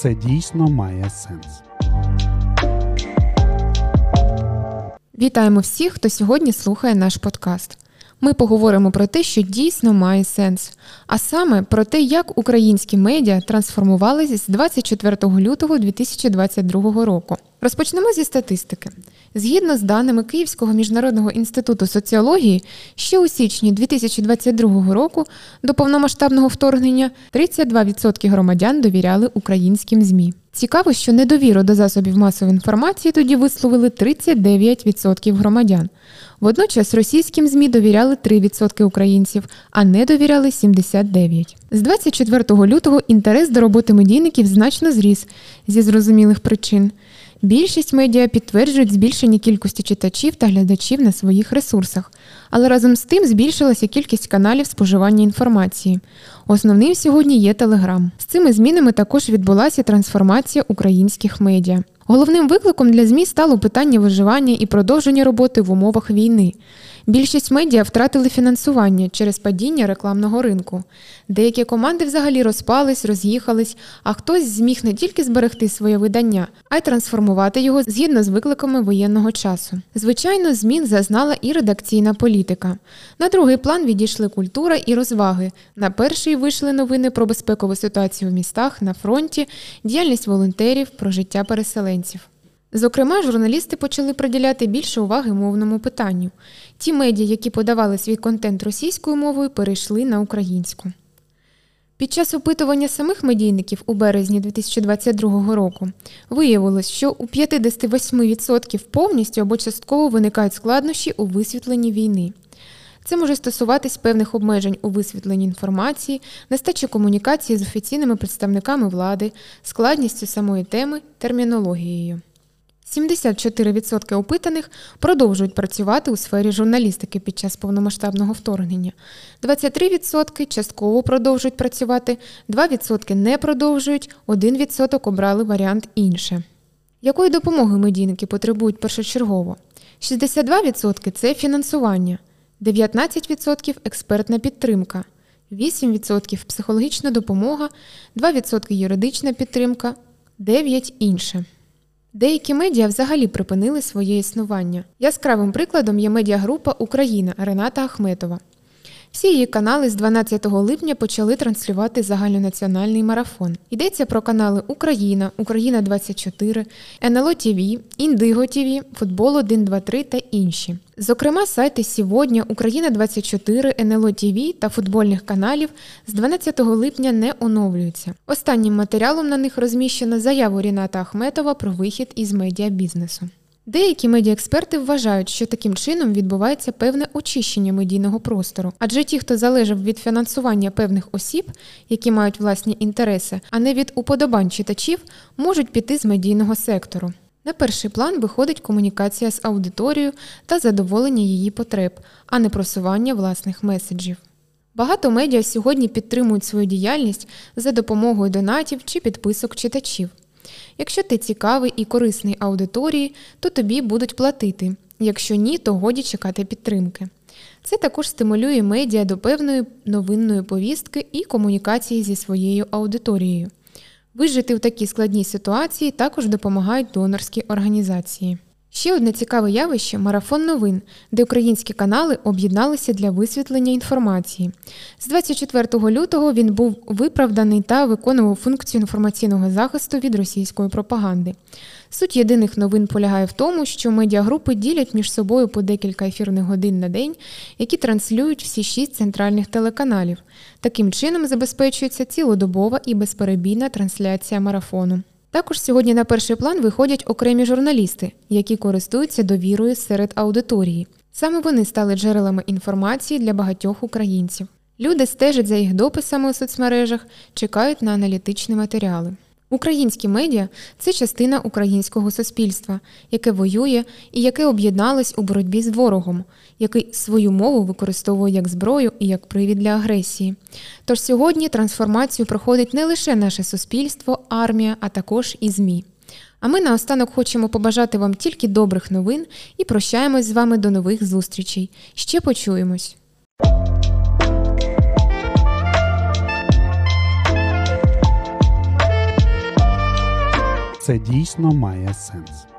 це дійсно має сенс. Вітаємо всіх, хто сьогодні слухає наш подкаст. Ми поговоримо про те, що дійсно має сенс, а саме про те, як українські медіа трансформувалися з 24 лютого 2022 року. Розпочнемо зі статистики. Згідно з даними Київського міжнародного інституту соціології, ще у січні 2022 року до повномасштабного вторгнення 32% громадян довіряли українським ЗМІ. Цікаво, що недовіру до засобів масової інформації тоді висловили 39% громадян. Водночас російським ЗМІ довіряли 3% українців, а не довіряли 79%. З 24 лютого інтерес до роботи медійників значно зріс зі зрозумілих причин. Більшість медіа підтверджують збільшення кількості читачів та глядачів на своїх ресурсах, але разом з тим збільшилася кількість каналів споживання інформації. Основним сьогодні є Телеграм. З цими змінами також відбулася трансформація українських медіа. Головним викликом для ЗМІ стало питання виживання і продовження роботи в умовах війни. Більшість медіа втратили фінансування через падіння рекламного ринку. Деякі команди взагалі розпались, роз'їхались, а хтось зміг не тільки зберегти своє видання, а й трансформувати його згідно з викликами воєнного часу. Звичайно, змін зазнала і редакційна політика. На другий план відійшли культура і розваги. На перший вийшли новини про безпекову ситуацію в містах, на фронті, діяльність волонтерів, про життя переселенців. Зокрема, журналісти почали приділяти більше уваги мовному питанню. Ті медіа, які подавали свій контент російською мовою, перейшли на українську. Під час опитування самих медійників у березні 2022 року виявилось, що у 58% повністю або частково виникають складнощі у висвітленні війни. Це може стосуватись певних обмежень у висвітленні інформації, нестачі комунікації з офіційними представниками влади, складністю самої теми, термінологією. 74% опитаних продовжують працювати у сфері журналістики під час повномасштабного вторгнення. 23% частково продовжують працювати, 2% не продовжують, 1% обрали варіант інше. Якої допомоги медійники потребують першочергово? 62% це фінансування, 19% експертна підтримка, 8% психологічна допомога, 2% юридична підтримка, 9% інше. Деякі медіа взагалі припинили своє існування. Яскравим прикладом є медіагрупа Україна Рената Ахметова. Всі її канали з 12 липня почали транслювати загальнонаціональний марафон. Йдеться про канали Україна, Україна 24, НЛО ТВ, Індиго ТВ, Футбол 123 та інші. Зокрема, сайти Сьогодні, Україна 24, НЛО ТВ та футбольних каналів з 12 липня не оновлюються. Останнім матеріалом на них розміщено заяву Ріната Ахметова про вихід із медіабізнесу. Деякі медіаексперти вважають, що таким чином відбувається певне очищення медійного простору, адже ті, хто залежав від фінансування певних осіб, які мають власні інтереси, а не від уподобань читачів, можуть піти з медійного сектору. На перший план виходить комунікація з аудиторією та задоволення її потреб, а не просування власних меседжів. Багато медіа сьогодні підтримують свою діяльність за допомогою донатів чи підписок читачів. Якщо ти цікавий і корисний аудиторії, то тобі будуть платити. Якщо ні, то годі чекати підтримки. Це також стимулює медіа до певної новинної повістки і комунікації зі своєю аудиторією. Вижити в такій складній ситуації також допомагають донорські організації. Ще одне цікаве явище марафон новин, де українські канали об'єдналися для висвітлення інформації. З 24 лютого він був виправданий та виконував функцію інформаційного захисту від російської пропаганди. Суть єдиних новин полягає в тому, що медіагрупи ділять між собою по декілька ефірних годин на день, які транслюють всі шість центральних телеканалів. Таким чином забезпечується цілодобова і безперебійна трансляція марафону. Також сьогодні на перший план виходять окремі журналісти, які користуються довірою серед аудиторії. Саме вони стали джерелами інформації для багатьох українців. Люди стежать за їх дописами у соцмережах, чекають на аналітичні матеріали. Українські медіа це частина українського суспільства, яке воює і яке об'єдналось у боротьбі з ворогом, який свою мову використовує як зброю і як привід для агресії. Тож сьогодні трансформацію проходить не лише наше суспільство, армія, а також і ЗМІ. А ми наостанок хочемо побажати вам тільки добрих новин і прощаємось з вами до нових зустрічей. Ще почуємось. Це дійсно має сенс.